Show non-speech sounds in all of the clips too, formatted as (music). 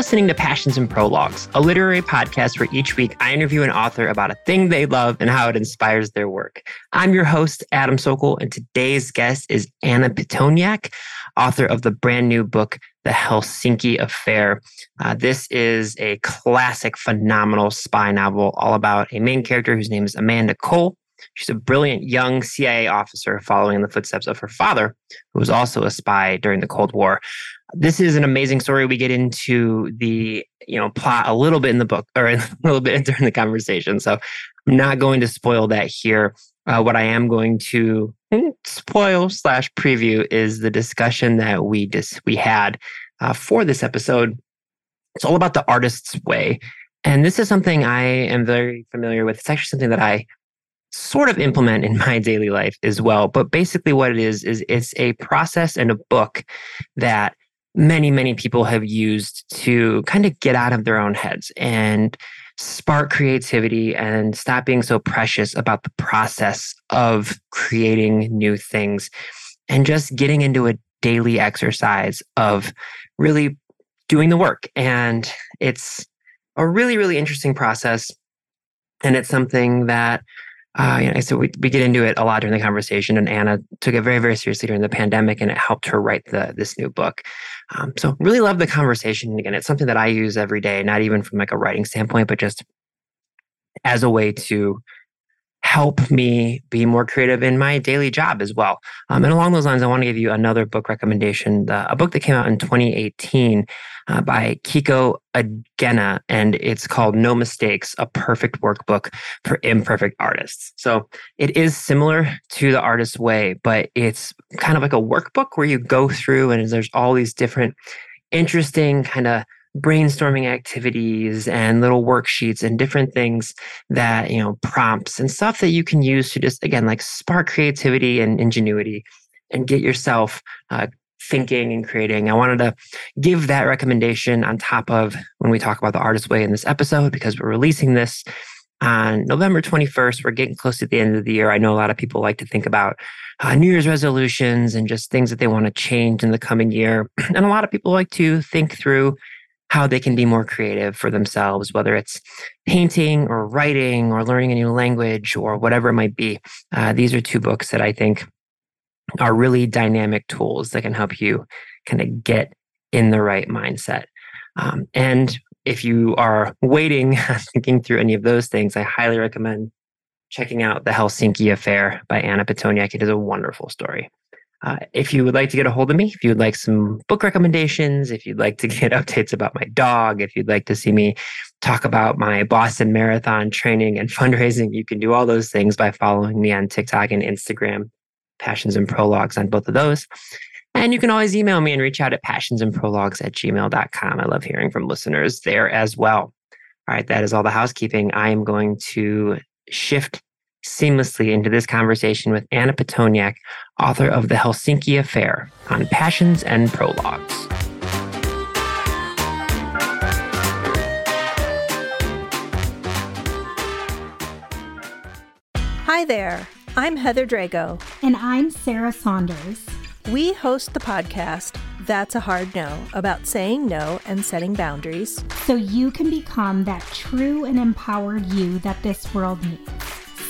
listening to Passions and Prologues, a literary podcast where each week I interview an author about a thing they love and how it inspires their work. I'm your host, Adam Sokol, and today's guest is Anna Pitoniak, author of the brand new book, The Helsinki Affair. Uh, this is a classic, phenomenal spy novel all about a main character whose name is Amanda Cole. She's a brilliant young CIA officer following in the footsteps of her father, who was also a spy during the Cold War this is an amazing story. We get into the you know plot a little bit in the book or (laughs) a little bit during the conversation. So I'm not going to spoil that here. Uh, what I am going to spoil slash preview is the discussion that we dis- we had uh, for this episode. It's all about the artist's way, and this is something I am very familiar with. It's actually something that I sort of implement in (laughs) my daily life as well. But basically, what it is is it's a process and a book that many, many people have used to kind of get out of their own heads and spark creativity and stop being so precious about the process of creating new things and just getting into a daily exercise of really doing the work. And it's a really, really interesting process. And it's something that uh, you know, so we, we get into it a lot during the conversation, and Anna took it very, very seriously during the pandemic, and it helped her write the this new book. Um, so really love the conversation. And again, it's something that I use every day, not even from like a writing standpoint, but just as a way to help me be more creative in my daily job as well. Um, and along those lines, I want to give you another book recommendation, a book that came out in 2018 uh, by Keiko Agena, and it's called No Mistakes, a perfect workbook for imperfect artists. So it is similar to the artist's way, but it's kind of like a workbook where you go through and there's all these different interesting kind of brainstorming activities and little worksheets and different things that, you know, prompts and stuff that you can use to just, again, like spark creativity and ingenuity and get yourself uh, thinking and creating. I wanted to give that recommendation on top of when we talk about the artist way in this episode because we're releasing this on November 21st. We're getting close to the end of the year. I know a lot of people like to think about uh, New Year's resolutions and just things that they want to change in the coming year. (clears throat) And a lot of people like to think through how they can be more creative for themselves, whether it's painting or writing or learning a new language or whatever it might be. Uh, these are two books that I think are really dynamic tools that can help you kind of get in the right mindset. Um, and if you are waiting, (laughs) thinking through any of those things, I highly recommend checking out The Helsinki Affair by Anna Pitoniak. It is a wonderful story. Uh, if you would like to get a hold of me, if you would like some book recommendations, if you'd like to (laughs) get updates about my dog, if you'd like to see me talk about my Boston Marathon training and (laughs) fundraising, you can do all those things by following me on TikTok and Instagram, Passions and Prologues on both of those. And you can always email me and reach out at passionsandprologues at gmail.com. I love hearing from listeners there as well. All right, that is all the housekeeping. I am going to shift seamlessly into this conversation with Anna Pitoniak, author of The Helsinki Affair on Passions and Prologues. Hi there. I'm Heather Drago. And I'm Sarah Saunders. We host the podcast That's a Hard No about saying no and setting boundaries. So you can become that true and empowered you that this world needs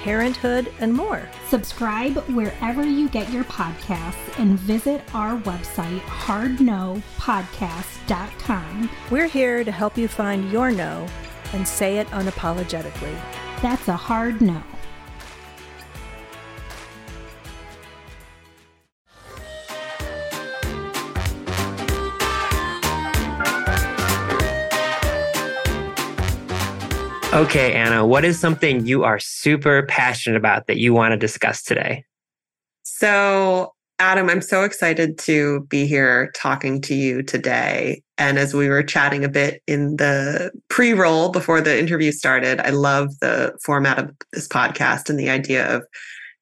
parenthood, and more. Subscribe wherever you get your podcasts and visit our website, hardnopodcast.com. We're here to help you find your no and say it unapologetically. That's a hard no. Okay, Anna, what is something you are super passionate about that you want to discuss today? So, Adam, I'm so excited to be here talking to you today. And as we were chatting a bit in the pre roll before the interview started, I love the format of this podcast and the idea of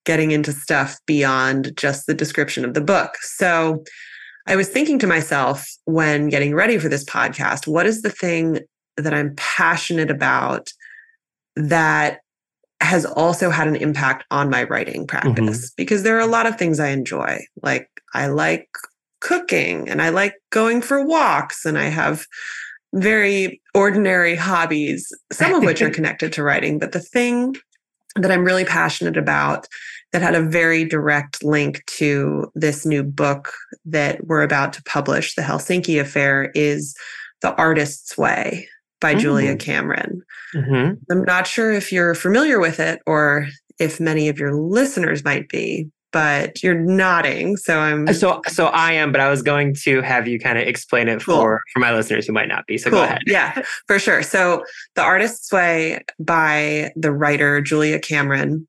getting into stuff beyond just the description of the book. So, I was thinking to myself when getting ready for this podcast, what is the thing that I'm passionate about that has also had an impact on my writing practice mm-hmm. because there are a lot of things I enjoy. Like I like cooking and I like going for walks and I have very ordinary hobbies, some of which are (laughs) connected to writing. But the thing that I'm really passionate about that had a very direct link to this new book that we're about to publish, The Helsinki Affair, is The Artist's Way by mm-hmm. Julia Cameron. Mm-hmm. I'm not sure if you're familiar with it or if many of your listeners might be, but you're nodding. So I'm uh, so so I am, but I was going to have you kind of explain it cool. for for my listeners who might not be. So cool. go ahead. Yeah, for sure. So The Artist's Way by the writer Julia Cameron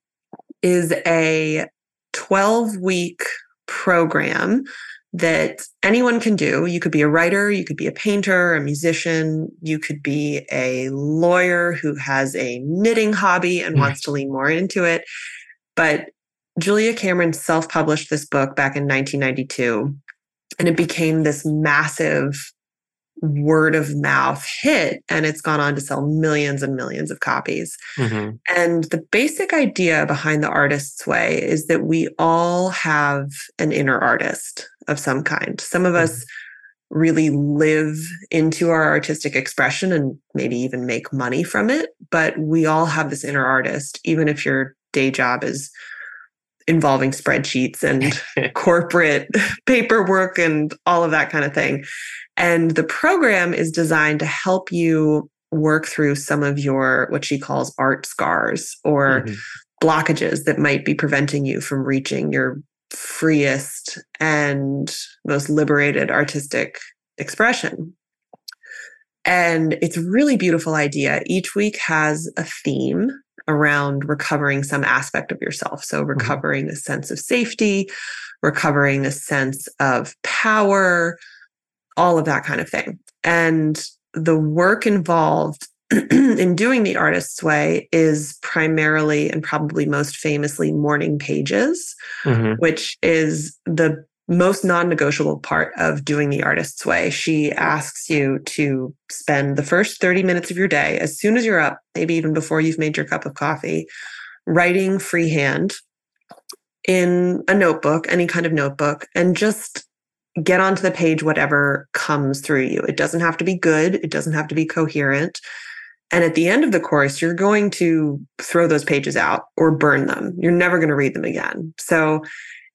is a 12 week program that anyone can do. You could be a writer, you could be a painter, a musician, you could be a lawyer who has a knitting hobby and mm. wants to lean more into it. But Julia Cameron self published this book back in 1992, and it became this massive word of mouth hit and it's gone on to sell millions and millions of copies. Mm-hmm. And the basic idea behind the artist's way is that we all have an inner artist of some kind. Some of mm-hmm. us really live into our artistic expression and maybe even make money from it, but we all have this inner artist, even if your day job is involving spreadsheets and (laughs) corporate paperwork and all of that kind of thing. And the program is designed to help you work through some of your, what she calls art scars or mm-hmm. blockages that might be preventing you from reaching your freest and most liberated artistic expression. And it's a really beautiful idea. Each week has a theme around recovering some aspect of yourself. So, mm-hmm. recovering mm-hmm. a sense of safety, recovering a sense of power, all of that kind of thing. And the work involved (clears throat) in doing the artist's way is primarily and probably most famously morning pages, mm-hmm. which is the most non negotiable part of doing the artist's way. She asks you to spend the first 30 minutes of your day, as soon as you're up, maybe even before you've made your cup of coffee, writing freehand in a notebook, any kind of notebook, and just get onto the page whatever comes through you. It doesn't have to be good, it doesn't have to be coherent. And at the end of the course, you're going to throw those pages out or burn them. You're never going to read them again. So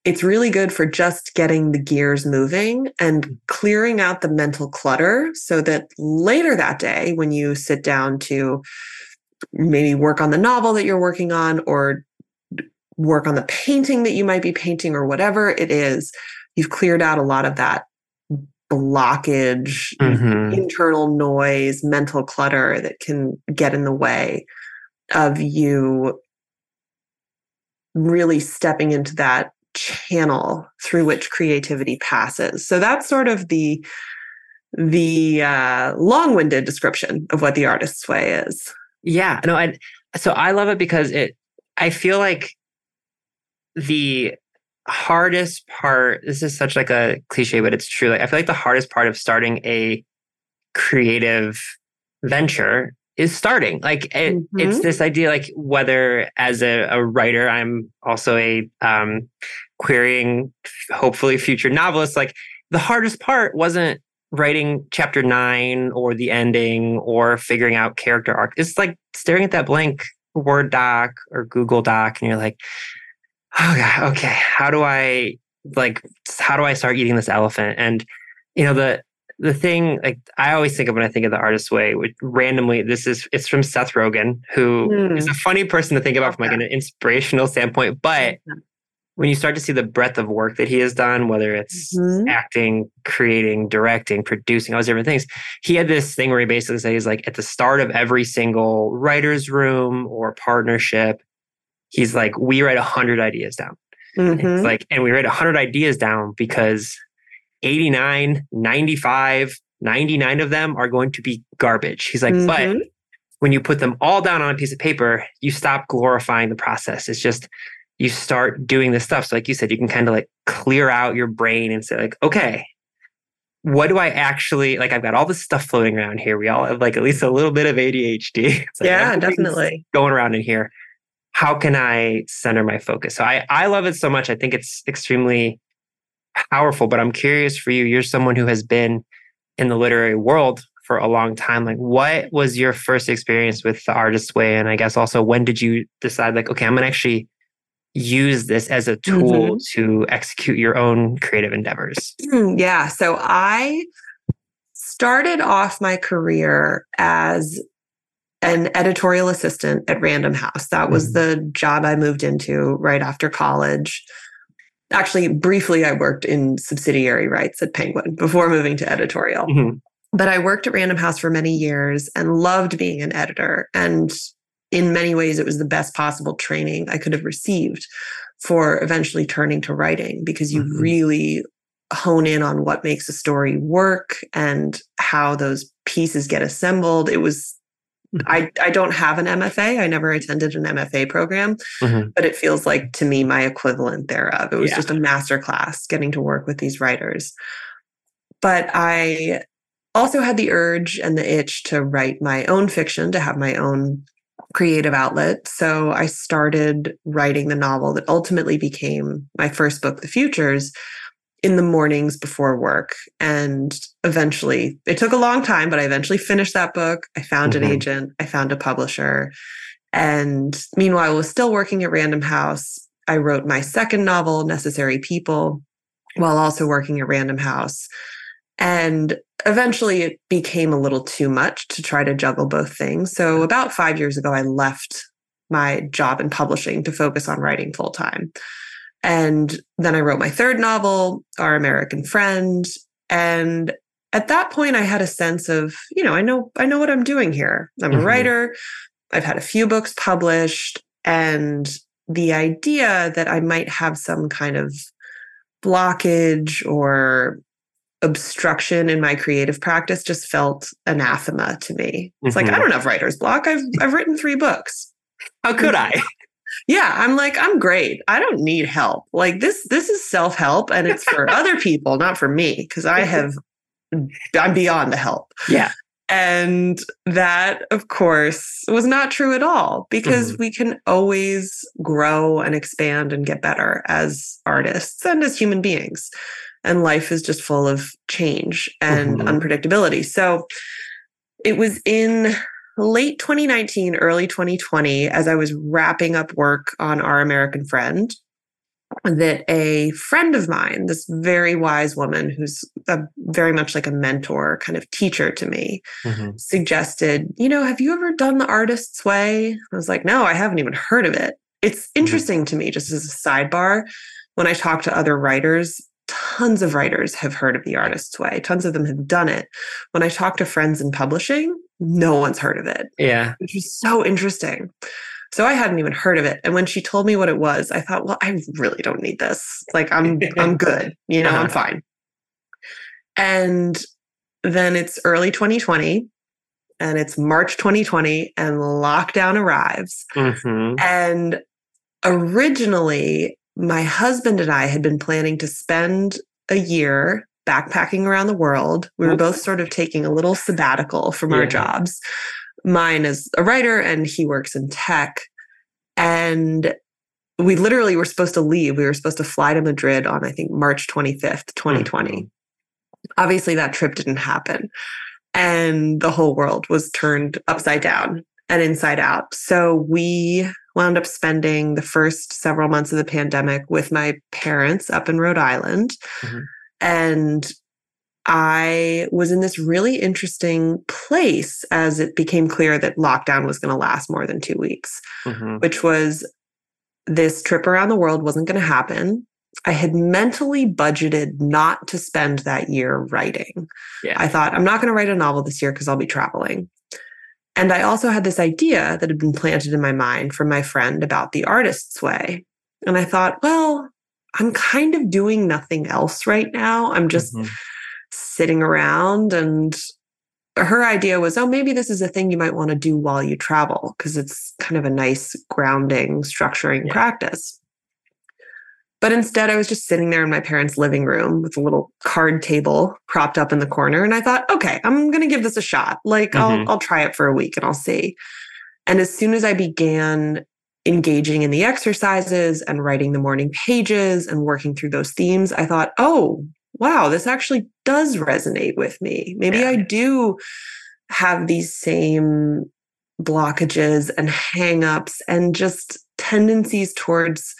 it's really good for just getting the gears moving and clearing out the mental clutter so that later that day, when you sit down to maybe work on the novel that you're working on or work on the painting that you might be painting or whatever it is, you've cleared out a lot of that blockage, mm-hmm. internal noise, mental clutter that can get in the way of you really stepping into that channel through which creativity passes. So that's sort of the the uh, long-winded description of what the artist's way is. Yeah, no, I so I love it because it. I feel like the hardest part this is such like a cliche but it's true like i feel like the hardest part of starting a creative venture is starting. Like it, mm-hmm. it's this idea, like whether as a, a writer, I'm also a um, querying, hopefully future novelists Like the hardest part wasn't writing chapter nine or the ending or figuring out character arc. It's like staring at that blank Word doc or Google Doc, and you're like, oh god, okay, how do I like how do I start eating this elephant? And you know the the thing like I always think of when I think of the artist's way, which randomly this is it's from Seth Rogen, who mm. is a funny person to think about from like an inspirational standpoint, but when you start to see the breadth of work that he has done, whether it's mm-hmm. acting, creating, directing, producing, all those different things, he had this thing where he basically says he's like at the start of every single writer's room or partnership, he's like, we write a hundred ideas down. Mm-hmm. It's like, and we write a 100 ideas down because 89, 95, 99 of them are going to be garbage. He's like, mm-hmm. but when you put them all down on a piece of paper, you stop glorifying the process. It's just, you start doing this stuff. So, like you said, you can kind of like clear out your brain and say, like, okay, what do I actually like? I've got all this stuff floating around here. We all have like at least a little bit of ADHD. (laughs) Like yeah, definitely going around in here how can I center my focus? So I, I love it so much. I think it's extremely powerful, but I'm curious for you. You're someone who has been in the literary world for a long time. Like, what was your first experience with the artist's way? And I guess also, when did you decide, like, okay, I'm going to actually use this as a tool mm-hmm. to execute your own creative endeavors? Hmm, yeah. So I started off my career as an editorial assistant at Random House. That was mm-hmm. the job I moved into right after college. Actually, briefly, I worked in subsidiary rights at Penguin before moving to editorial. Mm-hmm. But I worked at Random House for many years and loved being an editor. And in many ways, it was the best possible training I could have received for eventually turning to writing because you mm-hmm. really hone in on what makes a story work and how those pieces get assembled. It was I, I don't have an MFA. I never attended an MFA program, mm-hmm. but it feels like to me my equivalent thereof. It was yeah. just a master class getting to work with these writers. But I also had the urge and the itch to write my own fiction, to have my own creative outlet. So I started writing the novel that ultimately became my first book, The Futures, in the mornings before work. And eventually, it took a long time, but I eventually finished that book. I found mm-hmm. an agent, I found a publisher. And meanwhile, I was still working at Random House. I wrote my second novel, Necessary People, while also working at Random House. And eventually it became a little too much to try to juggle both things. So about five years ago, I left my job in publishing to focus on writing full time. And then I wrote my third novel, Our American Friend. And at that point I had a sense of, you know, I know I know what I'm doing here. I'm mm-hmm. a writer. I've had a few books published and the idea that I might have some kind of blockage or obstruction in my creative practice just felt anathema to me. It's mm-hmm. like I don't have writer's block. I've I've written 3 books. How could I? (laughs) yeah i'm like i'm great i don't need help like this this is self-help and it's for (laughs) other people not for me because i have i'm beyond the help yeah and that of course was not true at all because mm-hmm. we can always grow and expand and get better as artists and as human beings and life is just full of change and mm-hmm. unpredictability so it was in late 2019, early 2020, as I was wrapping up work on Our American Friend, that a friend of mine, this very wise woman who's a, very much like a mentor, kind of teacher to me, mm-hmm. suggested, You know, have you ever done the artist's way? I was like, No, I haven't even heard of it. It's mm-hmm. interesting mm-hmm. to me, just as a sidebar, when I talk to other writers, tons of writers have heard of the artist's way. Tons of them have done it. When I talk to friends in publishing, no one's heard of it. Yeah. Which was so interesting. So I hadn't even heard of it. And when she told me what it was, I thought, well, I really don't need this. Like I'm I'm (laughs) good. You know, uh-huh. I'm fine. And then it's early 2020 and it's March 2020 and lockdown arrives. Mm-hmm. And originally my husband and I had been planning to spend a year backpacking around the world. We were both sort of taking a little sabbatical from yeah. our jobs. mine is a writer and he works in tech. And we literally were supposed to leave. We were supposed to fly to Madrid on, I think, March 25th, 2020. Mm-hmm. Obviously, that trip didn't happen. And the whole world was turned upside down and inside out. So we wound up spending the first several months of the pandemic with my parents up in Rhode Island. Mm-hmm. And I was in this really interesting place as it became clear that lockdown was going to last more than two weeks, mm-hmm. which was this trip around the world wasn't going to happen. I had mentally budgeted not to spend that year writing. Yeah. I thought, I'm not going to write a novel this year because I'll be traveling. And I also had this idea that had been planted in my mind from my friend about the artist's way. And I thought, well, I'm kind of doing nothing else right now. I'm just mm-hmm. sitting around. And her idea was, oh, maybe this is a thing you might want to do while you travel because it's kind of a nice grounding, structuring yeah. practice. But instead, I was just sitting there in my parents' living room with a little card table propped up in the corner. And I thought, okay, I'm going to give this a shot. Like, mm-hmm. I'll, I'll try it for a week and I'll see. And as soon as I began engaging in the exercises and writing the morning pages and working through those themes, I thought, oh, wow, this actually does resonate with me. Maybe yeah. I do have these same blockages and hangups and just tendencies towards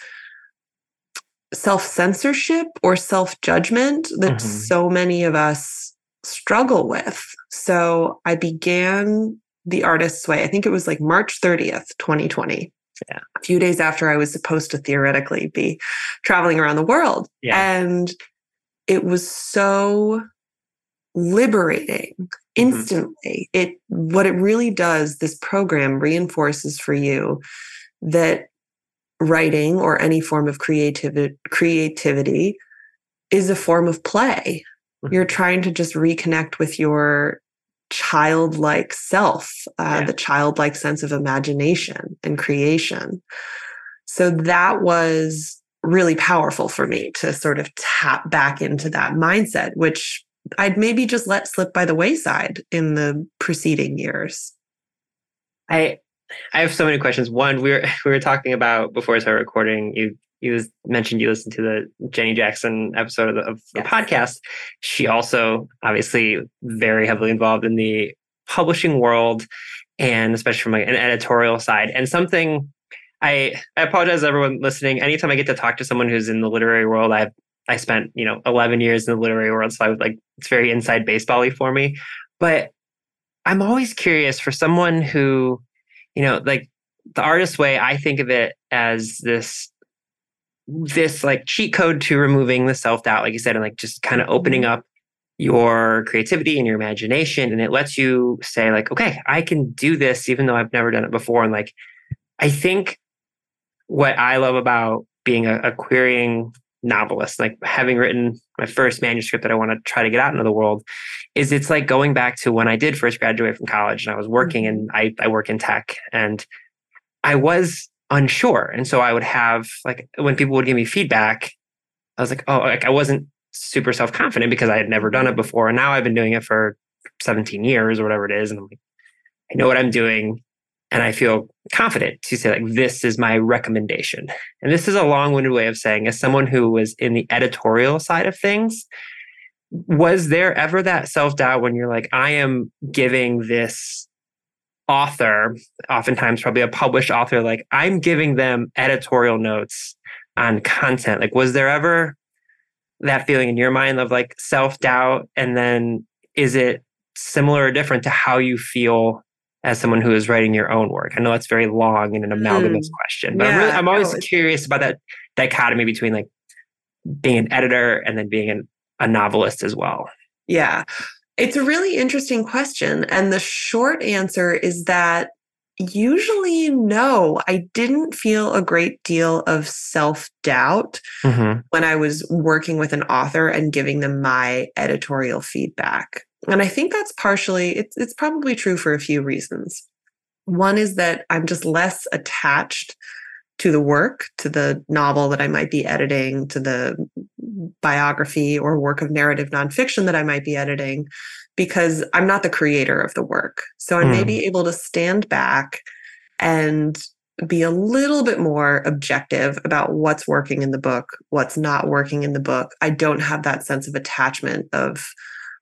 self censorship or self judgment that mm-hmm. so many of us struggle with. So I began the artist's way. I think it was like March 30th, 2020. Yeah. A few days after I was supposed to theoretically be traveling around the world. Yeah. And it was so liberating mm-hmm. instantly. Mm-hmm. It what it really does, this program reinforces for you that writing or any form of creativity creativity is a form of play. Mm-hmm. You're trying to just reconnect with your childlike self, uh, yeah. the childlike sense of imagination and creation. So that was really powerful for me to sort of tap back into that mindset, which I'd maybe just let slip by the wayside in the preceding years. I I have so many questions. One, we were (laughs) we were talking about before I started recording. You you mentioned you listened to the Jenny Jackson episode of the, of the yes. podcast. She also obviously very heavily involved in the publishing world, and especially from like an editorial side. And something I I apologize everyone listening. Anytime I get to talk to someone who's in the literary world, I've I spent you know 11 years in the literary world, so I was like it's very inside basebally for me. But I'm always curious for someone who you know, like the artist way, I think of it as this this like cheat code to removing the self-doubt, like you said, and like just kind of opening mm-hmm. up your creativity and your imagination. And it lets you say, like, okay, I can do this even though I've never done it before. And like I think what I love about being a, a querying novelist, like having written my first manuscript that I want to try to get out into the world, is it's like going back to when I did first graduate from college and I was working and mm-hmm. I, I work in tech and I was unsure. And so I would have like when people would give me feedback, I was like, oh, like I wasn't super self-confident because I had never done it before. And now I've been doing it for 17 years or whatever it is. And I'm like, I know what I'm doing and I feel confident to say like this is my recommendation. And this is a long-winded way of saying as someone who was in the editorial side of things, was there ever that self-doubt when you're like I am giving this author, oftentimes probably a published author like I'm giving them editorial notes on content. Like was there ever that feeling in your mind of like self-doubt and then is it similar or different to how you feel as someone who is writing your own work? I know that's very long and an amalgamous mm. question, but yeah, I'm, really, I'm always curious about that dichotomy between like being an editor and then being an, a novelist as well. Yeah. It's a really interesting question. And the short answer is that usually no. I didn't feel a great deal of self doubt mm-hmm. when I was working with an author and giving them my editorial feedback. And I think that's partially, it's, it's probably true for a few reasons. One is that I'm just less attached to the work, to the novel that I might be editing, to the biography or work of narrative nonfiction that I might be editing, because I'm not the creator of the work. So I may Mm. be able to stand back and be a little bit more objective about what's working in the book, what's not working in the book. I don't have that sense of attachment of,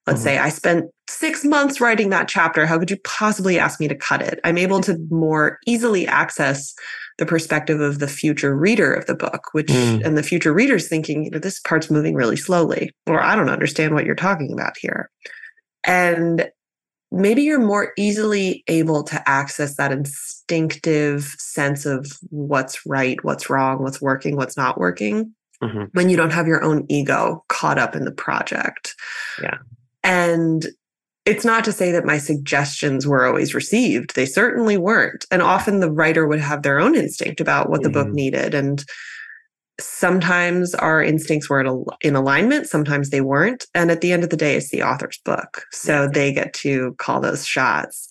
let's Mhm. say, I spent six months writing that chapter. How could you possibly ask me to cut it? I'm able to more easily access the perspective of the future reader of the book, which, Mm. and the future reader's thinking, you know, this part's moving really slowly, or I don't understand what you're talking about here. And maybe you're more easily able to access that instinctive sense of what's right, what's wrong, what's working, what's not working Mhm. when you don't have your own ego caught up in the project. Yeah. And it's not to say that my suggestions were always received. They certainly weren't. And often the writer would have their own instinct about what the book Mhm. needed. And sometimes our instincts were in al- in alignment, sometimes they weren't. And at the end of the day, it's the author's book. So they get to call those shots.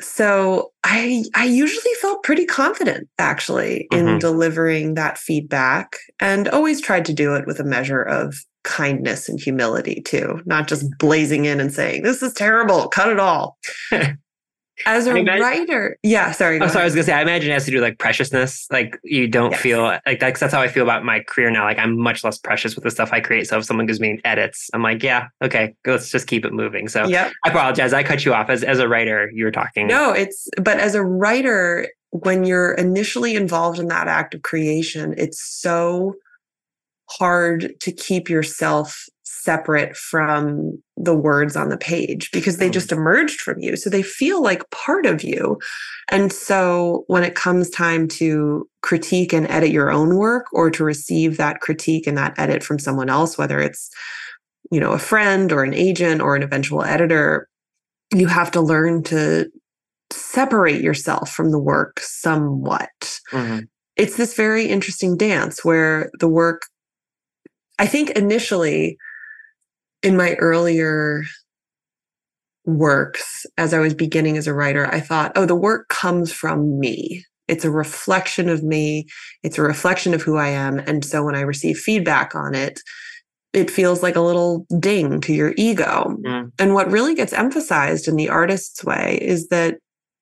So I I usually felt pretty confident actually in Mhm. delivering that feedback and always tried to do it with a measure of kindness and humility too, not just blazing in and saying, This is terrible, cut it all. (laughs) As a imagine- writer, yeah, sorry. Oh, sorry. I was gonna say. I imagine it has to do with, like preciousness. Like you don't Yes. feel like that's that's how I feel about my career now. Like I'm much less precious with the stuff I create. So if someone gives me edits, I'm like, yeah, okay, let's just keep it moving. So Yep. I apologize. I cut you off as as a writer. You were talking. No, it's but as a writer, when you're initially involved in that act of creation, it's so hard to keep yourself separate from the words on the page because they just emerged from you. So they feel like part of you. And so when it comes time to critique and edit your own work or to receive that critique and that edit from someone else, whether it's you know a friend or an agent or an eventual editor, you have to learn to separate yourself from the work somewhat. Mhm. It's this very interesting dance where the work, I think initially in my earlier works, as I was beginning as a writer, I thought, oh, the work comes from me. It's a reflection of me. It's a reflection of who I am. And so when I receive feedback on it, it feels like a little ding to your ego. Mm. And what really gets emphasized in the artist's way is that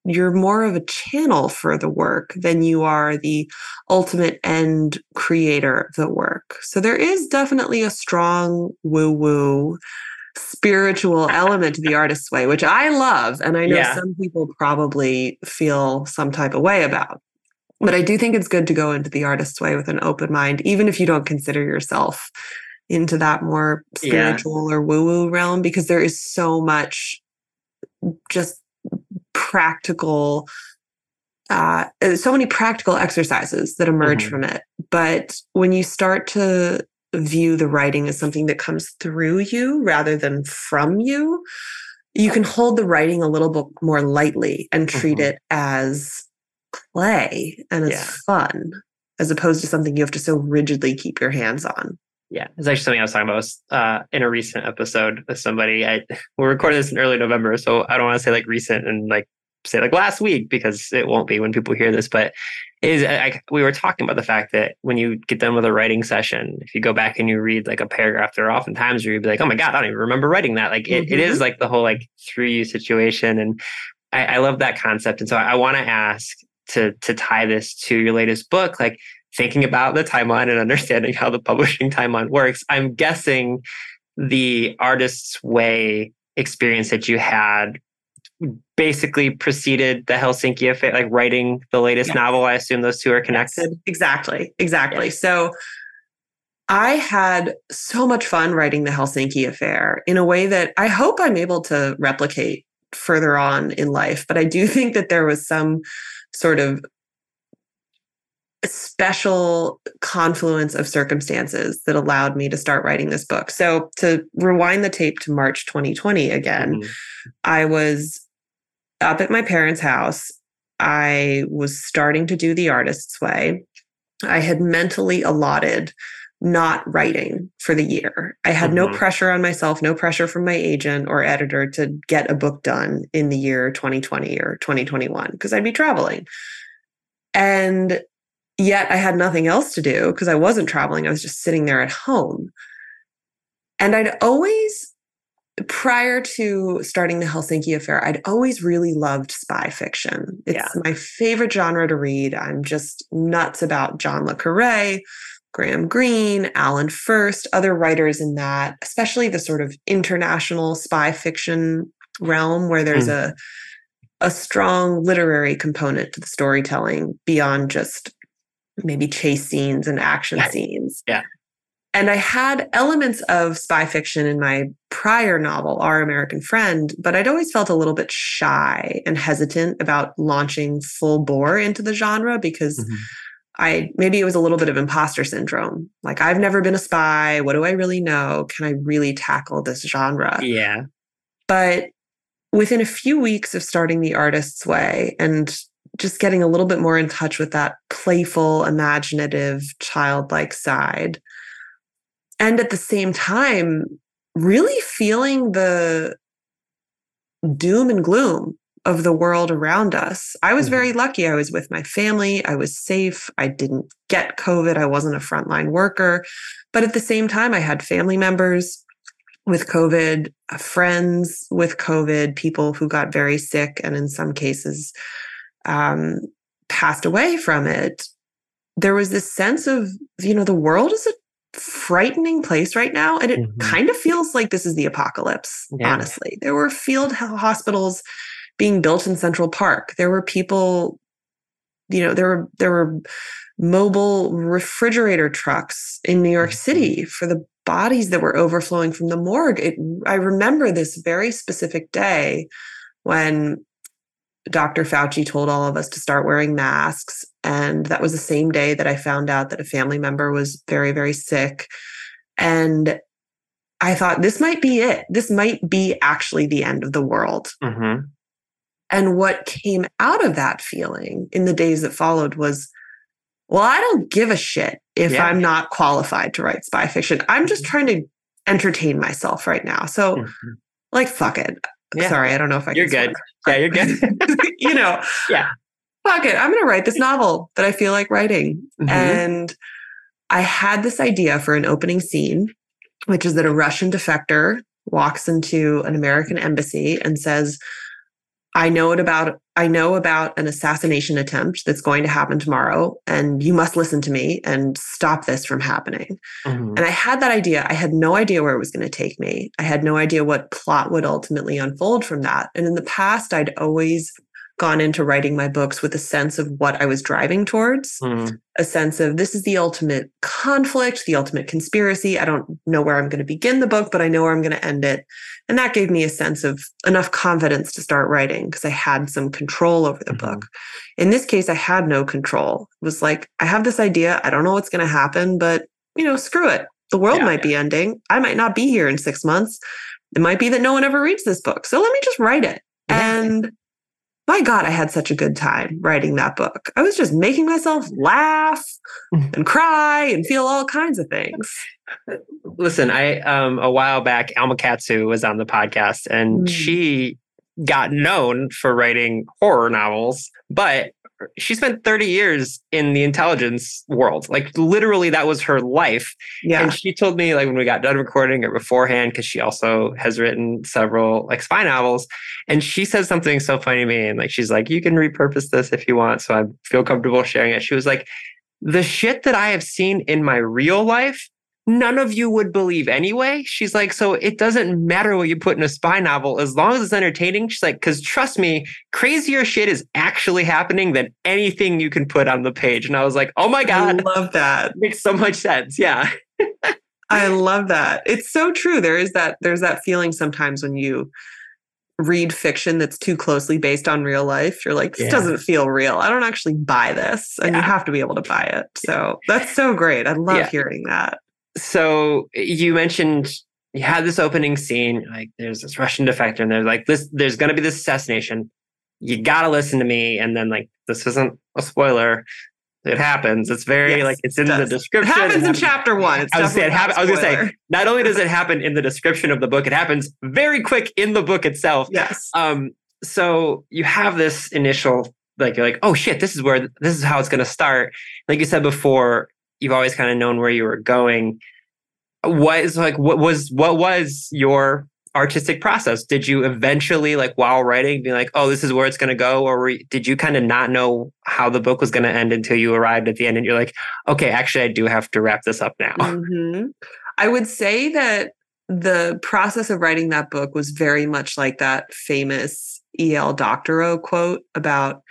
you're more of a channel for the work than you are the ultimate end creator of the work. So there is definitely a strong woo woo spiritual element to the artist's way, which I love. And I know Yeah. some people probably feel some type of way about. But I do think it's good to go into the artist's way with an open mind, even if you don't consider yourself into that more Yeah. spiritual or woo woo realm, because there is so much just practical uh uh, so many practical exercises that emerge Mhm. from it but when you start to view the writing as something that comes through you rather than from you you can hold the writing a little bit more lightly and treat Mhm. it as play and as Yeah. fun as opposed to something you have to so rigidly keep your hands on Yeah, it's actually something I was talking about uh, in a recent episode with somebody. I we're recording this in early November, so I don't want to say like recent and like say like last week because it won't be when people hear this. But is I, we were talking about the fact that when you get done with a writing session, if you go back and you read like a paragraph, there are oftentimes where you'd be like, "Oh my god, I don't even remember writing that." Like it, it is like the whole like through you situation, and I, I love that concept. And so I, I want to ask to to tie this to your latest book, like thinking about the timeline and understanding how the publishing timeline works, I'm guessing the artist's way experience that you had basically preceded the Helsinki affair, like writing the latest Yes. novel. I assume those two are connected. Yes, exactly. Exactly. So I had so much fun writing the Helsinki affair in a way that I hope I'm able to replicate further on in life. But I do (laughs) think that there was some sort of special confluence of circumstances that allowed me to start writing this book. So to rewind the tape to March 2020 again, Mhm. I was up at my parents' house. I was starting to do the artist's way. I had mentally allotted not writing for the year. I had no Mhm. pressure on myself, no pressure from my agent or editor to get a book done in the year 2020 or 2021 because I'd be traveling. And yet I had nothing else to do because I wasn't traveling. I was just sitting there at home. And I'd always prior to starting the Helsinki affair, I'd always really loved spy fiction. It's Yeah. my favorite genre to read. I'm just nuts about John Le Carre, Graham Greene, Alan Furst, other writers in that, especially the sort of international spy fiction realm where there's hmm. a a strong literary component to the storytelling beyond just maybe chase scenes and action scenes. Yeah. And I had elements of spy fiction in my prior novel, Our American Friend, but I'd always felt a little bit shy and hesitant about launching full bore into the genre because Mhm. I maybe it was a little bit of imposter syndrome. Like, I've never been a spy. What do I really know? Can I really tackle this genre? Yeah. But within a few weeks of starting The Artist's Way and just getting a little bit more in touch with that playful, imaginative, childlike side, and at the same time, really feeling the doom and gloom of the world around us. I was very lucky. I was with my family. I was safe. I didn't get COVID. I wasn't a frontline worker. But at the same time, I had family members with COVID, uh, friends with COVID, people who got very sick and in some cases um, passed away from it. There was this sense of, you know, the world is a frightening place right now. And it Mhm. kind of feels like this is the apocalypse, Yeah. honestly. There were field hospitals being built in Central Park. There were people, you know, there were there were mobile refrigerator trucks in New York Mhm. City for the bodies that were overflowing from the morgue. It, I remember this very specific day when Dr. Fauci told all of us to start wearing masks. And that was the same day that I found out that a family member was very, very sick. And I thought, this might be it. This might be actually the end of the world. hmm And what came out of that feeling in the days that followed was, well, I don't give a shit if Yeah. I'm not qualified to write spy fiction. I'm just trying to entertain myself right now. So, Mhm. like, fuck it. Yeah. Sorry, I don't know if I You're good. Yeah, you're good. (laughs) (laughs) you know, Yeah. fuck it. I'm going to write this novel that I feel like writing. Mhm. And I had this idea for an opening scene, which is that a Russian defector walks into an American embassy and says, I know it about I know about an assassination attempt that's going to happen tomorrow and you must listen to me and stop this from happening. Mhm. And I had that idea. I had no idea where it was going to take me. I had no idea what plot would ultimately unfold from that. And in the past, I'd always gone into writing my books with a sense of what I was driving towards, Mhm. a sense of this is the ultimate conflict, the ultimate conspiracy. I don't know where I'm going to begin the book, but I know where I'm going to end it. And that gave me a sense of enough confidence to start writing because I had some control over the Mhm. book. In this case, I had no control. It was like, I have this idea. I don't know what's going to happen, but you know, screw it. The world Yeah. might be ending. I might not be here in six months. It might be that no one ever reads this book. So let me just write it. Yeah. And my God, I had such a good time writing that book. I was just making myself laugh (laughs) and cry and feel all kinds of things. Listen, I um a while back, Alma Katsu was on the podcast and Mm. she got known for writing horror novels, but she spent 30 years in the intelligence world. Like literally that was her life. Yeah. And she told me like when we got done recording or beforehand, because she also has written several like spy novels. And she said something so funny to me. And like she's like, you can repurpose this if you want. So I feel comfortable sharing it. She was like, the shit that I have seen in my real life, none of you would believe anyway. She's like, so it doesn't matter what you put in a spy novel as long as it's entertaining. She's like, because trust me, crazier shit is actually happening than anything you can put on the page. And I was like, oh my God, I love that. (laughs) makes so much sense. Yeah. (laughs) I love that. It's so true. There is that there's that feeling sometimes when you read fiction that's too closely based on real life. You're like, this Yeah. doesn't feel real. I don't actually buy this. And you have to be able to buy it. So that's so great. I love Yeah. hearing that. So you mentioned you had this opening scene like there's this russian defector and they're like this there's going to be this assassination. You got to listen to me. And then like this isn't a spoiler. It happens. It's very Yes, like it's in the does. It description. happens in chapter one. It's I was, saying, it happen- I was gonna say not only does it (laughs) happen in the description of the book it happens very quick in the book itself. Yes. um so you have this initial like you're like oh shit this is where this is how it's going to start. Like you said before you've always kind of known where you were going what is like what was what was your artistic process? Did you eventually, like while writing, be like, "Oh, this is where it's going to go," or did you kind of not know how the book was going to end until you arrived at the end, and you're like, "Okay, actually, I do have to wrap this up now." (laughs) Mm-hmm. I would say that the process of writing that book was very much like that famous E.L. Doctorow quote about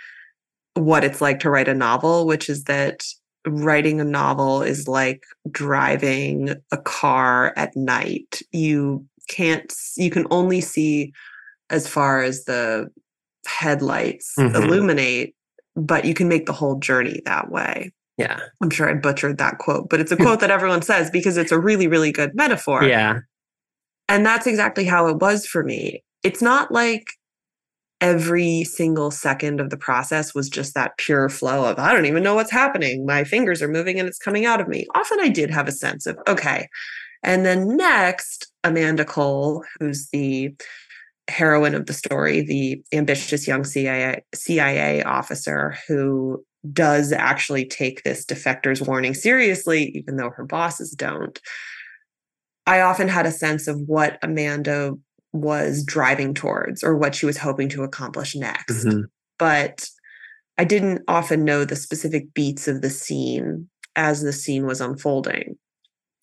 what it's like to write a novel, which is that writing a novel is like driving a car at night. You can't, you can only see as far as the headlights mm-hmm. illuminate, but you can make the whole journey that way. Yeah. I'm sure I butchered that quote, but it's a (laughs) quote that everyone says because it's a really, really good metaphor. Yeah. And that's exactly how it was for me. It's not like every single second of the process was just that pure flow of, I don't even know what's happening. My fingers are moving and it's coming out of me. Often I did have a sense of, okay. And then next, Amanda Cole, who's the heroine of the story, the ambitious young CIA, CIA officer who does actually take this defector's warning seriously, even though her bosses don't. I often had a sense of what Amanda was driving towards or what she was hoping to accomplish next. Mm-hmm. But I didn't often know the specific beats of the scene as the scene was unfolding.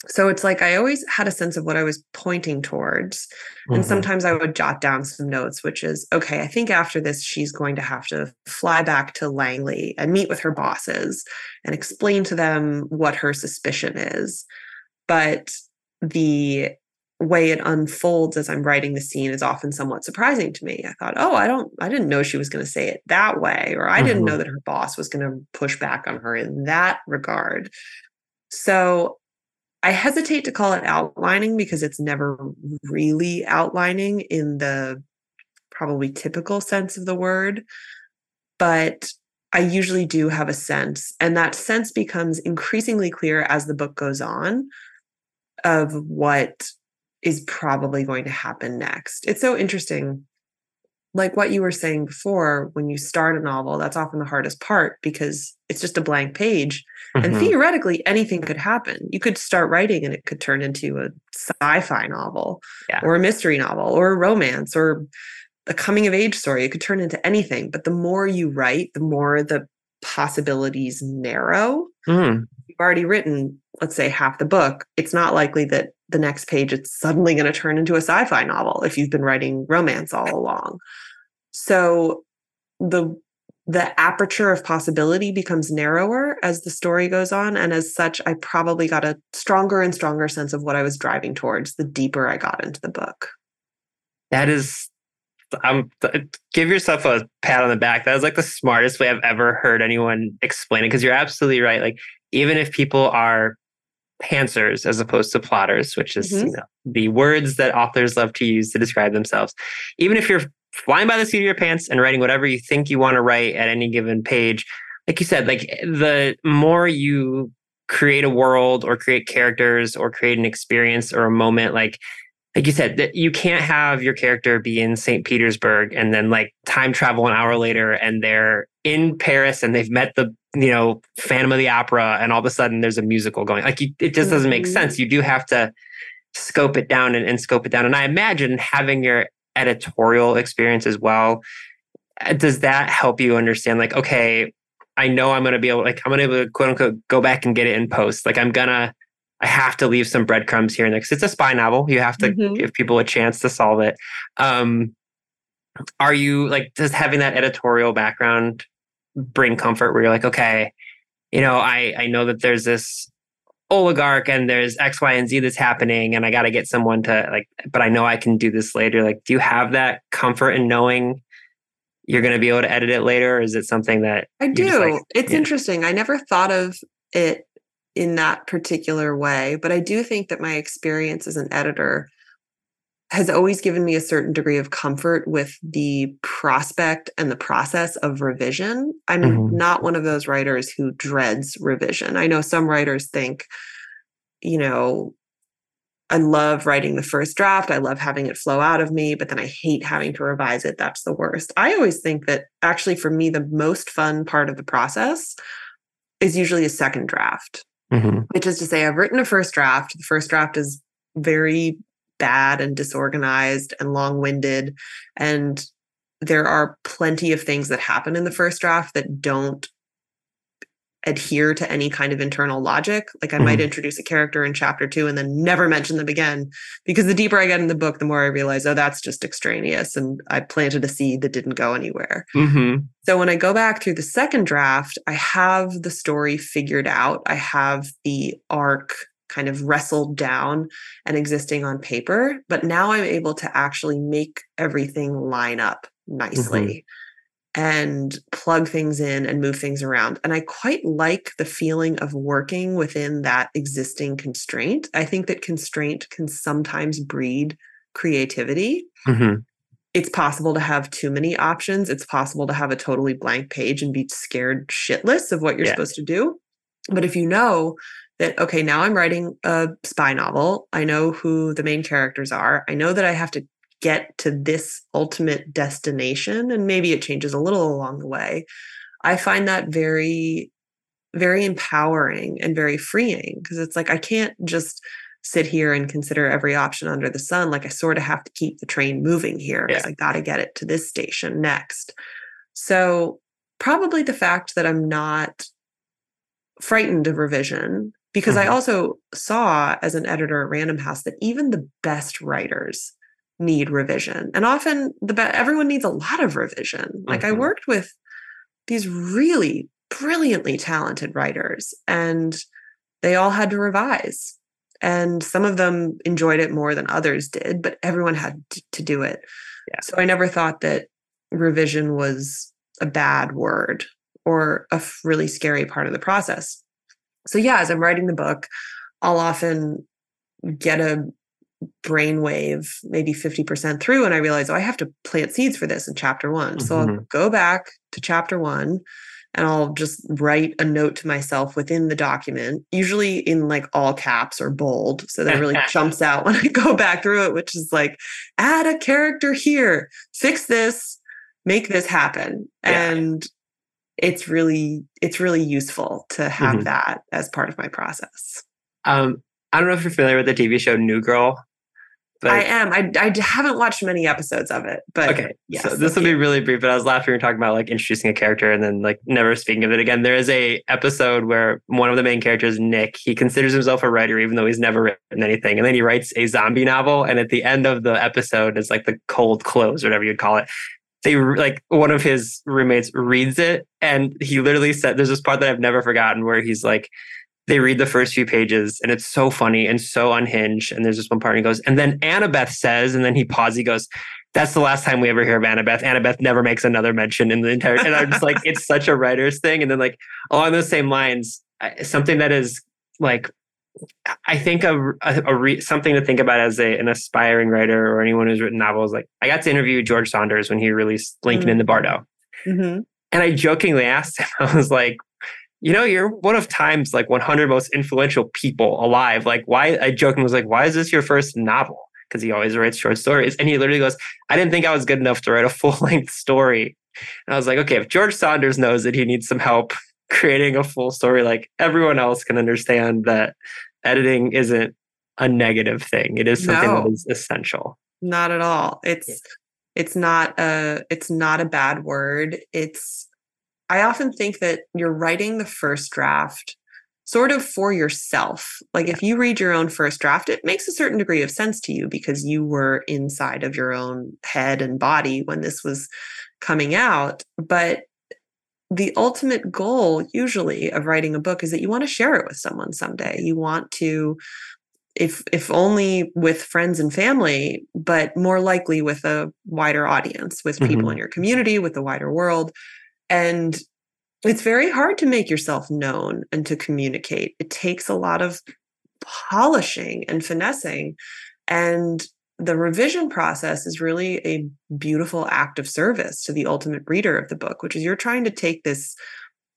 So it's like I always had a sense of what I was pointing towards. Mm-hmm. And sometimes I would jot down some notes, which is okay, I think after this, she's going to have to fly back to Langley and meet with her bosses and explain to them what her suspicion is. But the way it unfolds as I'm writing the scene is often somewhat surprising to me. I thought, oh, I don't, I didn't know she was going to say it that way, or I mm-hmm. didn't know mm-hmm. that her boss was going to push back on her in that regard. So I hesitate to call it outlining because it's never really outlining in the probably typical sense of the word. But I usually do have a sense, and that sense becomes increasingly clear as the book goes on of what is probably going to happen next. It's so interesting. Like what you were saying before, when you start a novel, that's often the hardest part because it's just a blank page. Mm-hmm. And theoretically, anything could happen. You could start writing and it could turn into a sci fi novel yeah. or a mystery novel or a romance or a coming of age story. It could turn into anything. But the more you write, the more the possibilities narrow. Mm. You've already written let's say half the book, it's not likely that the next page it's suddenly going to turn into a sci-fi novel if you've been writing romance all along. So the the aperture of possibility becomes narrower as the story goes on and as such I probably got a stronger and stronger sense of what I was driving towards the deeper I got into the book. That is I'm give yourself a pat on the back. That was like the smartest way I've ever heard anyone explain it because you're absolutely right. Like even if people are pantsers as opposed to plotters, which is mm-hmm. you know, the words that authors love to use to describe themselves. Even if you're flying by the seat of your pants and writing whatever you think you want to write at any given page, like you said, like the more you create a world or create characters or create an experience or a moment, like like you said, that you can't have your character be in St. Petersburg and then like time travel an hour later and they're in Paris and they've met the you know Phantom of the Opera and all of a sudden there's a musical going. Like you, it just doesn't make sense. Mm-hmm. You do have to scope it down and, and scope it down. And I imagine having your editorial experience as well. Uh, does that help you understand? Like, okay, I know I'm going to be able, like, I'm going to be able to quote unquote go back and get it in post. Like, I'm gonna I have to leave some breadcrumbs here and there because it's a spy novel. You have to mm-hmm. give people a chance to solve it. Um, are you like just having that editorial background bring comfort where you're like, okay, you know, I I know that there's this oligarch and there's X, Y, and Z that's happening, and I got to get someone to like, but I know I can do this later. Like, do you have that comfort in knowing you're going to be able to edit it later? Or is it something that I do? Like, it's yeah. interesting. I never thought of it in that particular way. But I do think that my experience as an editor has always given me a certain degree of comfort with the prospect and the process of revision. I'm mm-hmm. not one of those writers who dreads revision. I know some writers think, you know, I love writing the first draft. I love having it flow out of me, but then I hate having to revise it. That's the worst. I always think that actually, for me, the most fun part of the process is usually a second draft mm-hmm. which is to say, I've written a first draft. The first draft is very bad and disorganized and long-winded and there are plenty of things that happen in the first draft that don't adhere to any kind of internal logic. Like I mm-hmm. might introduce a character in chapter two and then never mention them again. Because the deeper I get in the book, the more I realize, oh, that's just extraneous. And I planted a seed that didn't go anywhere. Mm-hmm. So when I go back through the second draft, I have the story figured out. I have the arc kind of wrestled down and existing on paper. But now I'm able to actually make everything line up nicely. Mm-hmm and plug things in and move things around. And I quite like the feeling of working within that existing constraint. I think that constraint can sometimes breed creativity. Mm-hmm. It's possible to have too many options. It's possible to have a totally blank page and be scared shitless of what you're yeah. supposed to do. But if you know that, okay, now I'm writing a spy novel, I know who the main characters are, I know that I have to get to this ultimate destination and maybe it changes a little along the way i find that very very empowering and very freeing because it's like i can't just sit here and consider every option under the sun like i sort of have to keep the train moving here because yeah. i got to get it to this station next so probably the fact that i'm not frightened of revision because mm-hmm. i also saw as an editor at random house that even the best writers need revision. And often the be- everyone needs a lot of revision. Like mm-hmm. I worked with these really brilliantly talented writers and they all had to revise. And some of them enjoyed it more than others did, but everyone had to, to do it. Yeah. So I never thought that revision was a bad word or a really scary part of the process. So yeah, as I'm writing the book, I'll often get a brainwave maybe 50% through and I realize, oh, I have to plant seeds for this in chapter one. Mm-hmm. So I'll mm-hmm. go back to chapter one and I'll just write a note to myself within the document, usually in like all caps or bold. So that really (laughs) jumps out when I go back through it, which is like, add a character here, fix this, make this happen. Yeah. And it's really, it's really useful to have mm-hmm. that as part of my process. Um, I don't know if you're familiar with the TV show New Girl. But I am. I, I haven't watched many episodes of it, but okay. Yes, so this will be really brief. But I was laughing when talking about like introducing a character and then like never speaking of it again. There is a episode where one of the main characters, Nick, he considers himself a writer even though he's never written anything, and then he writes a zombie novel. And at the end of the episode is like the cold close, or whatever you'd call it. They like one of his roommates reads it, and he literally said, "There's this part that I've never forgotten where he's like." They read the first few pages and it's so funny and so unhinged. And there's this one part and he goes, and then Annabeth says, and then he pauses, he goes, that's the last time we ever hear of Annabeth. Annabeth never makes another mention in the entire, and I'm just like, it's such a writer's thing. And then like along those same lines, something that is like, I think a, a, a re, something to think about as a, an aspiring writer or anyone who's written novels. Like I got to interview George Saunders when he released Lincoln mm-hmm. in the Bardo. Mm-hmm. And I jokingly asked him, (laughs) I was like, you know, you're one of Time's like 100 most influential people alive. Like, why? I joked and was like, why is this your first novel? Because he always writes short stories. And he literally goes, I didn't think I was good enough to write a (laughs) full length story. And I was like, okay, if George Saunders knows that he needs some help (laughs) creating a full story, like everyone else can understand that editing isn't a negative thing. It is something no, that is essential. Not at all. It's, yeah. it's not a, it's not a bad word. It's, I often think that you're writing the first draft sort of for yourself. Like if you read your own first draft, it makes a certain degree of sense to you because you were inside of your own head and body when this was coming out. But the ultimate goal, usually, of writing a book is that you want to share it with someone someday. You want to if if only with friends and family but more likely with a wider audience with people mm-hmm. in your community with the wider world and it's very hard to make yourself known and to communicate. It takes a lot of polishing and finessing. And the revision process is really a beautiful act of service to the ultimate reader of the book, which is you're trying to take this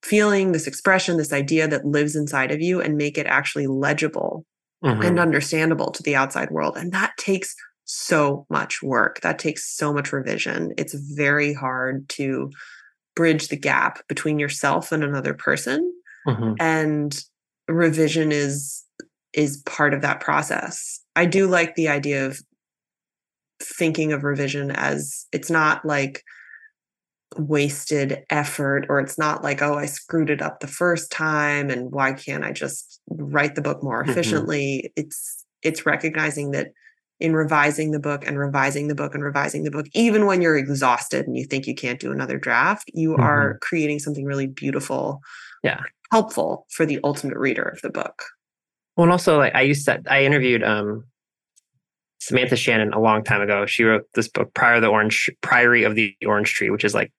feeling, this expression, this idea that lives inside of you and make it actually legible mm-hmm. and understandable to the outside world. And that takes so much work. That takes so much revision. It's very hard to bridge the gap between yourself and another person mm-hmm. and revision is is part of that process i do like the idea of thinking of revision as it's not like wasted effort or it's not like oh i screwed it up the first time and why can't i just write the book more Mhm. efficiently it's it's recognizing that in revising the book and revising the book and revising the book even when you're exhausted and you think you can't do another draft you are creating something really beautiful Yeah. helpful for the ultimate reader of the book Well, and also like I used to, I interviewed um, Samantha Shannon a long time ago. She wrote this book, Prior of the Orange Priory of the Orange Tree, which is like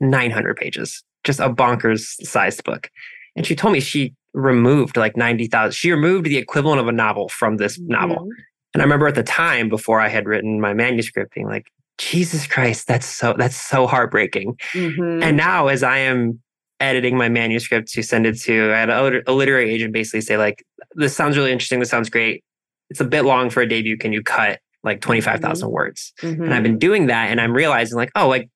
900 pages, just a bonkers sized book. And she told me she removed like 90,000. She removed the equivalent of a novel from this novel. And I remember at the time before I had written my manuscript being like, Jesus Christ, that's so that's so heartbreaking. Mhm. And now, as I am editing my manuscript to send it to, I had a, literary agent basically say, like, this sounds really interesting. This sounds great. It's a bit long for a debut. Can you cut like 25,000 words? And I've been doing that and I'm realizing, like, oh, like,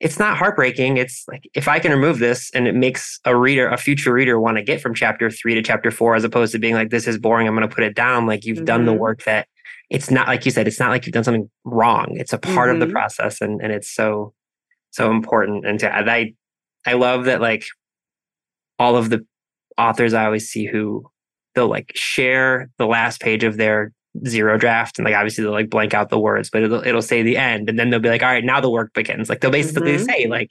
it's not heartbreaking. It's like if I can remove this and it makes a reader, a future reader, want to get from chapter three to chapter four, as opposed to being like, this is boring. I'm going to put it down. Like you've done the Mhm. work that it's not like you said, it's not like you've done something wrong. It's a part of the Mhm. process and, and it's so, so important. And to, I, I love that like all of the authors I always see who they'll like share the last page of their zero draft and like obviously they'll like blank out the words, but it'll it'll say the end and then they'll be like, all right, now the work begins. Like they'll basically Mhm. say like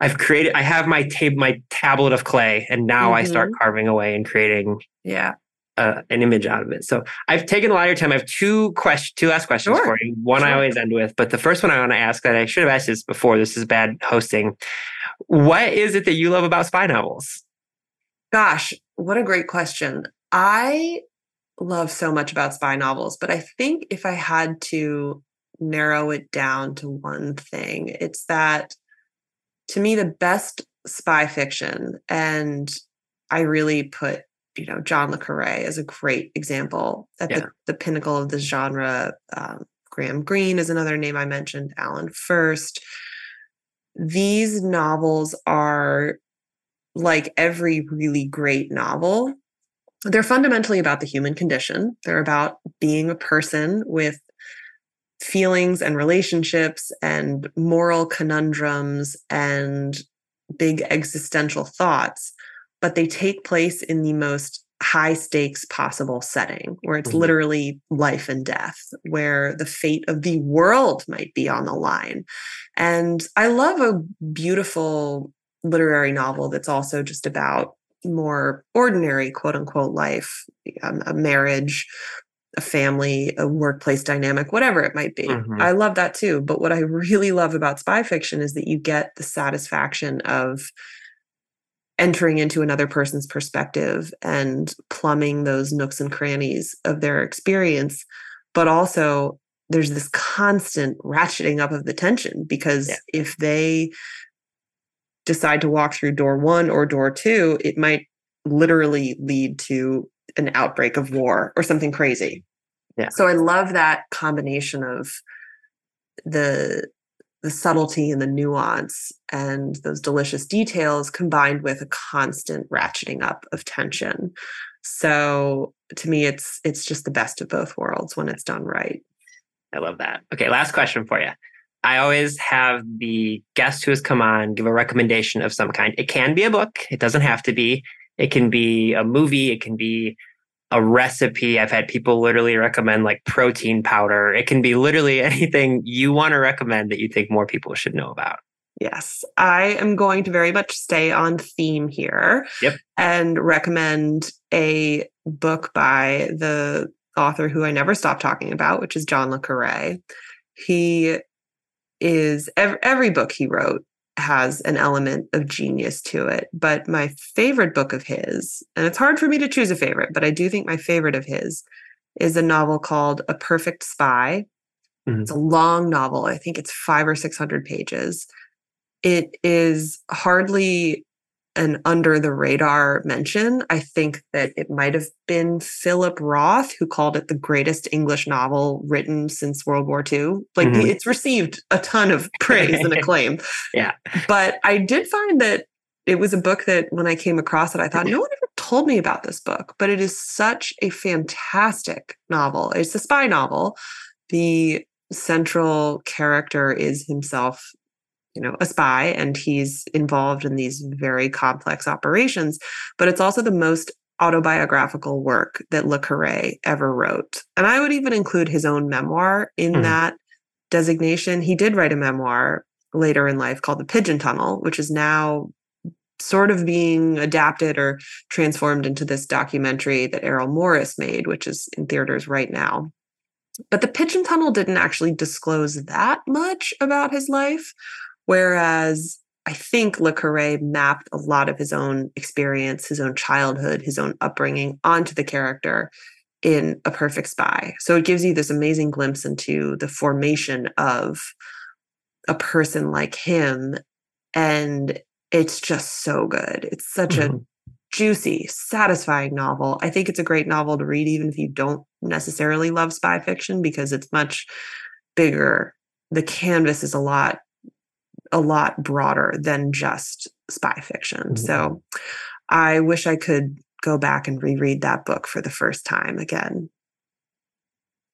I've created I have my tab my tablet of clay and now I start carving away and creating yeah uh, an image out of it. So I've taken a lot of your time. I have two questions, two last questions Sure. for you. One I always end with, but the first one I want to ask that I should have asked this before. This is bad hosting. What is it that you love about spy novels? Gosh, what a great question. I love so much about spy novels, but I think if I had to narrow it down to one thing, it's that to me, the best spy fiction, and I really put, you know, John Le Carre as a great example at Yeah. the, the pinnacle of this genre. Um, Graham Greene is another name I mentioned, Alan Furst. These novels are like every really great novel, they're fundamentally about the human condition. They're about being a person with feelings and relationships and moral conundrums and big existential thoughts, but they take place in the most high stakes possible setting where it's Mhm. literally life and death, where the fate of the world might be on the line. And I love a beautiful literary novel that's also just about more ordinary quote unquote life, um, a marriage, a family, a workplace dynamic, whatever it might be. Mhm. I love that too. But what I really love about spy fiction is that you get the satisfaction of entering into another person's perspective and plumbing those nooks and crannies of their experience. But also, there's this constant ratcheting up of the tension because Yeah. if they decide to walk through door one or door two, it might literally lead to an outbreak of war or something crazy. Yeah. So I love that combination of the the subtlety and the nuance and those delicious details combined with a constant ratcheting up of tension. So to me it's it's just the best of both worlds when it's done right. I love that. Okay, last question for you. I always have the guest who has come on give a recommendation of some kind. It can be a book, it doesn't have to be. It can be a movie, it can be a recipe. I've had people literally recommend like protein powder. It can be literally (laughs) anything you want to recommend that you think more people should know about. Yes, I am going to very much stay on theme here. Yep. And recommend a book by the author who I never stop talking about, which is John Le Carre. He is every, every book he wrote has an element of genius to it. But my favorite book of his, and it's hard for me to choose a favorite, but I do think my favorite of his is a novel called A Perfect Spy. Mhm. It's a long novel. I think it's five or 600 pages. It is hardly an under the radar mention. I think that it might have been Philip Roth who called it the greatest English novel written since World War II. Like Mhm. it's received a ton of (laughs) praise and acclaim. (laughs) Yeah. But I did find that it was a book that when I came across it, I thought, no one ever told me about this book, but it is such a fantastic novel. It's a spy novel. The central character is himself you know a spy and he's involved in these very complex operations but it's also the most autobiographical work that le carre ever wrote. And i would even include his own memoir in mm. that designation. He did write a memoir later in life called the pigeon tunnel which is now sort of being adapted or transformed into this documentary that errol morris made which is in theaters right now. But the pigeon tunnel didn't actually disclose that much about his life Whereas I think Le Carre mapped a lot of his own experience, his own childhood, his own upbringing onto the character in A Perfect Spy. So it gives you this amazing glimpse into the formation of a person like him. And it's just so good. It's such mm-hmm. a juicy, satisfying novel. I think it's a great novel to read, even if you don't necessarily love spy fiction, because it's much bigger. The canvas is a lot a lot broader than just spy fiction. Mm-hmm. So I wish I could go back and reread that book for the first time again.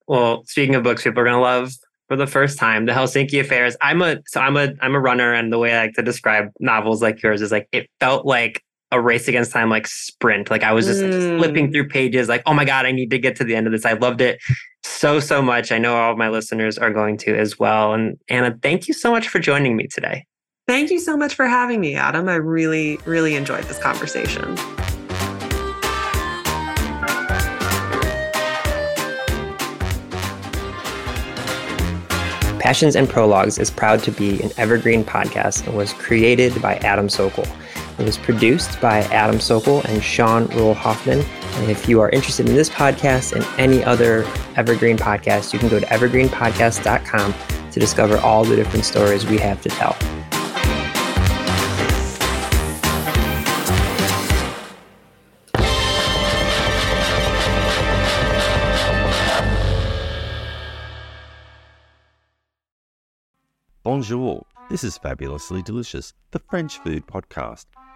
Well, speaking of books people are gonna love for the first time, the Helsinki Affairs. I'm a so I'm a I'm a runner, and the way I like to describe novels like yours is like it felt like a race against time, like sprint. Like I was just mm. flipping through pages, like, oh my God, I need to get to the end of this. I loved it so, so much. I know all of my listeners are going to as well. And Anna, thank you so much for joining me today. Thank you so much for having me, Adam. I really, really enjoyed this conversation. Passions and Prologues is proud to be an evergreen podcast and was created by Adam Sokol. It was produced by Adam Sokol and Sean Rule Hoffman. And if you are interested in this podcast and any other Evergreen podcast, you can go to evergreenpodcast.com to discover all the different stories we have to tell. Bonjour. This is Fabulously Delicious, the French food podcast.